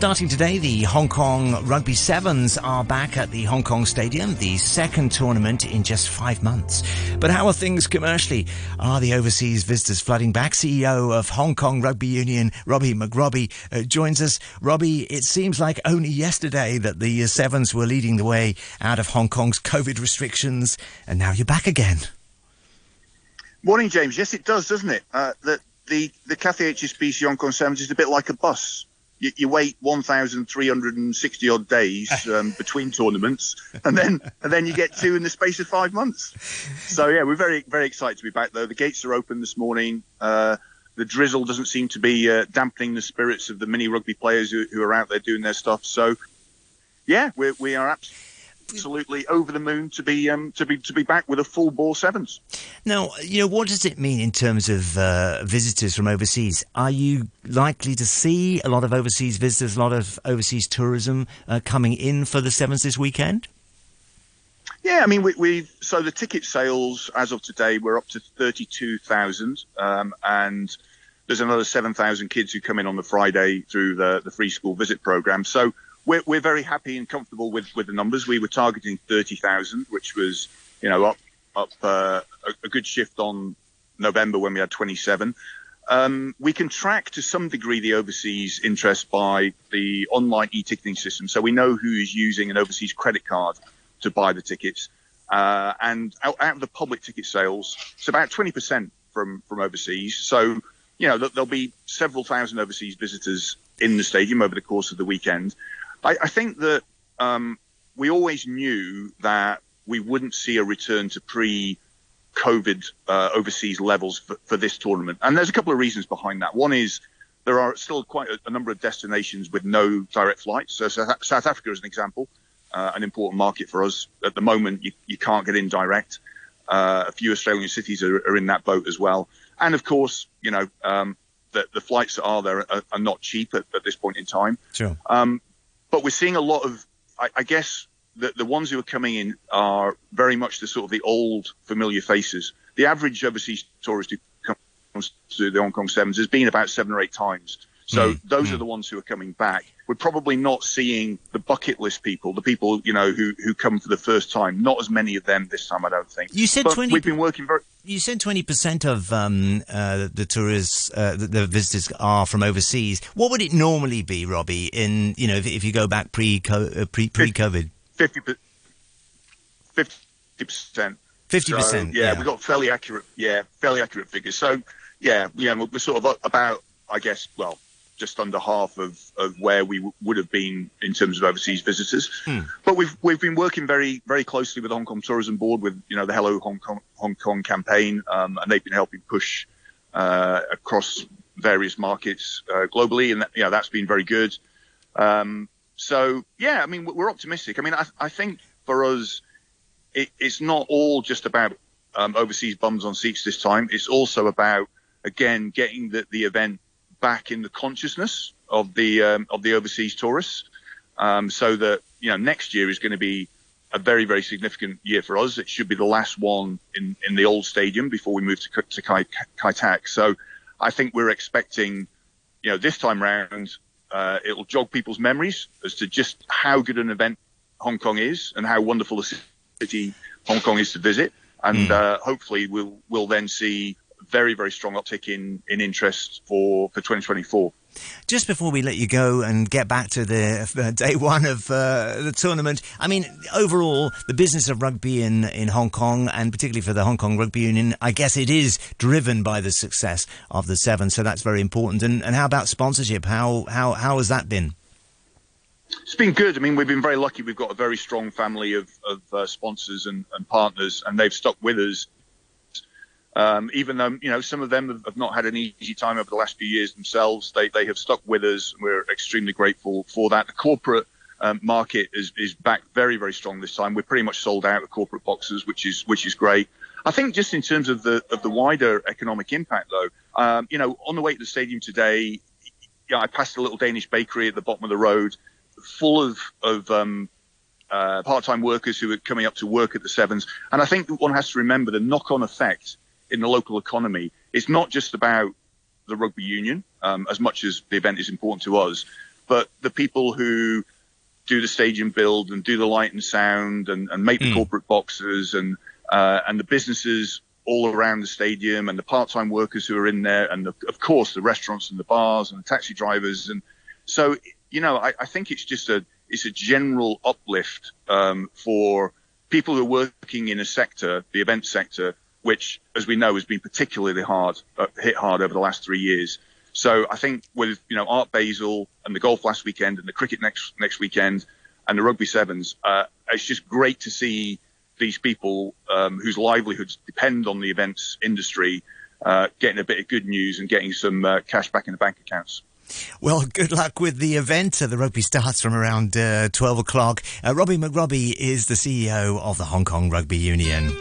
Starting today, the Hong Kong Rugby Sevens are back at the Hong Kong Stadium, the second tournament in just five months. But how are things commercially? Are the overseas visitors flooding back? CEO of Hong Kong Rugby Union, Robbie McRobbie, uh, joins us. Robbie, it seems like only yesterday that the Sevens were leading the way out of Hong Kong's COVID restrictions, and now you're back again. Morning, James. Yes, it does, doesn't it? Uh, the, the, the Cathay HSBC Hong Kong Sevens is a bit like a bus you, you wait 1,360 odd days um, between tournaments, and then and then you get two in the space of five months. So yeah, we're very very excited to be back. Though the gates are open this morning. Uh, the drizzle doesn't seem to be uh, dampening the spirits of the mini rugby players who, who, are out there doing their stuff. So yeah, we're, we are absolutely absolutely over the moon to be um, to be to be back with a full ball sevens. Now, you know, what does it mean in terms of uh, visitors from overseas? Are you likely to see a lot of overseas visitors, a lot of overseas tourism uh, coming in for the sevens this weekend? Yeah, I mean, we, we so the ticket sales as of today we're up to thirty-two thousand, um, and there's another seven thousand kids who come in on the Friday through the the free school visit program. So we're, we're very happy and comfortable with, with the numbers. We were targeting 30,000, which was, you know, up, up uh, a, a, good shift on November when we had 27. Um, we can track to some degree the overseas interest by the online e-ticketing system. So we know who is using an overseas credit card to buy the tickets. Uh, and out, out, of the public ticket sales, it's about 20% from, from overseas. So, you know, there'll be several thousand overseas visitors in the stadium over the course of the weekend. I, I think that um, we always knew that we wouldn't see a return to pre COVID uh, overseas levels for, for, this tournament. And there's a couple of reasons behind that. One is there are still quite a, a number of destinations with no direct flights. So South, South Africa is an example, uh, an important market for us. At the moment, you, you can't get in direct. Uh, a few Australian cities are, are, in that boat as well. And of course, you know, um, the, the, flights that are there are, are not cheap at, at, this point in time. Sure. Um, but we're seeing a lot of, I, I guess, the, the ones who are coming in are very much the sort of the old familiar faces. The average overseas tourist who comes to the Hong Kong Sevens has been about seven or eight times. So mm. those mm. are the ones who are coming back. We're probably not seeing the bucket list people, the people you know who who come for the first time. Not as many of them this time, I don't think. You said but 20 We've been working very. You said twenty percent of um, uh, the tourists, uh, the, the, visitors, are from overseas. What would it normally be, Robbie? In you know, if, if you go back pre uh, pre pre COVID, fifty percent. Fifty percent. Yeah, yeah, we got fairly accurate. Yeah, fairly accurate figures. So yeah, yeah, we're sort of about, I guess, well, just under half of, of where we w- would have been in terms of overseas visitors. Hmm. But we've we've been working very very closely with the Hong Kong Tourism Board with you know the Hello Hong Kong Hong Kong campaign, um, and they've been helping push uh, across various markets uh, globally, and that, you know that's been very good. Um, so yeah, I mean we're optimistic. I mean I, I think for us, it, it's not all just about um, overseas bums on seats this time. It's also about again getting the, the event back in the consciousness of the um, of the overseas tourists, um, so that you know next year is going to be a very very significant year for us. It should be the last one in in the old stadium before we move to to Kai, Kai Tak. So I think we're expecting, you know, this time round uh, it'll jog people's memories as to just how good an event Hong Kong is and how wonderful a city Hong Kong is to visit. And mm. uh, hopefully we'll we'll then see very, very strong uptick in, in interest for, for 2024. Just before we let you go and get back to the uh, day one of uh, the tournament, I mean, overall, the business of rugby in, in Hong Kong, and particularly for the Hong Kong Rugby Union, I guess it is driven by the success of the Seven, so that's very important. And, and how about sponsorship? How, how, how has that been? It's been good. I mean, we've been very lucky. We've got a very strong family of, of uh, sponsors and, and partners, and they've stuck with us um, even though you know some of them have not had an easy time over the last few years themselves, they they have stuck with us. We're extremely grateful for that. The corporate um, market is is back very very strong this time. We're pretty much sold out of corporate boxes, which is which is great. I think just in terms of the of the wider economic impact, though, um, you know, on the way to the stadium today, yeah, I passed a little Danish bakery at the bottom of the road, full of of um, uh, part-time workers who are coming up to work at the Sevens. And I think one has to remember the knock-on effect in the local economy. It's not just about the rugby union, um, as much as the event is important to us. but the people who do the stadium build and do the light and sound and, and make the mm. corporate boxes and uh, and the businesses all around the stadium and the part-time workers who are in there and the, of course the restaurants and the bars and the taxi drivers and so you know I, I think it's just a it's a general uplift um, for people who are working in a sector, the event sector, which, as we know, has been particularly hard, uh, hit hard over the last three years. So I think with you know Art Basel and the golf last weekend and the cricket next next weekend and the rugby sevens, uh, it's just great to see these people um, whose livelihoods depend on the events industry uh, getting a bit of good news and getting some uh, cash back in the bank accounts. Well, good luck with the event. the rugby starts from around uh, 12 o'clock. Uh, Robbie McRobbie is the CEO of the Hong Kong Rugby Union.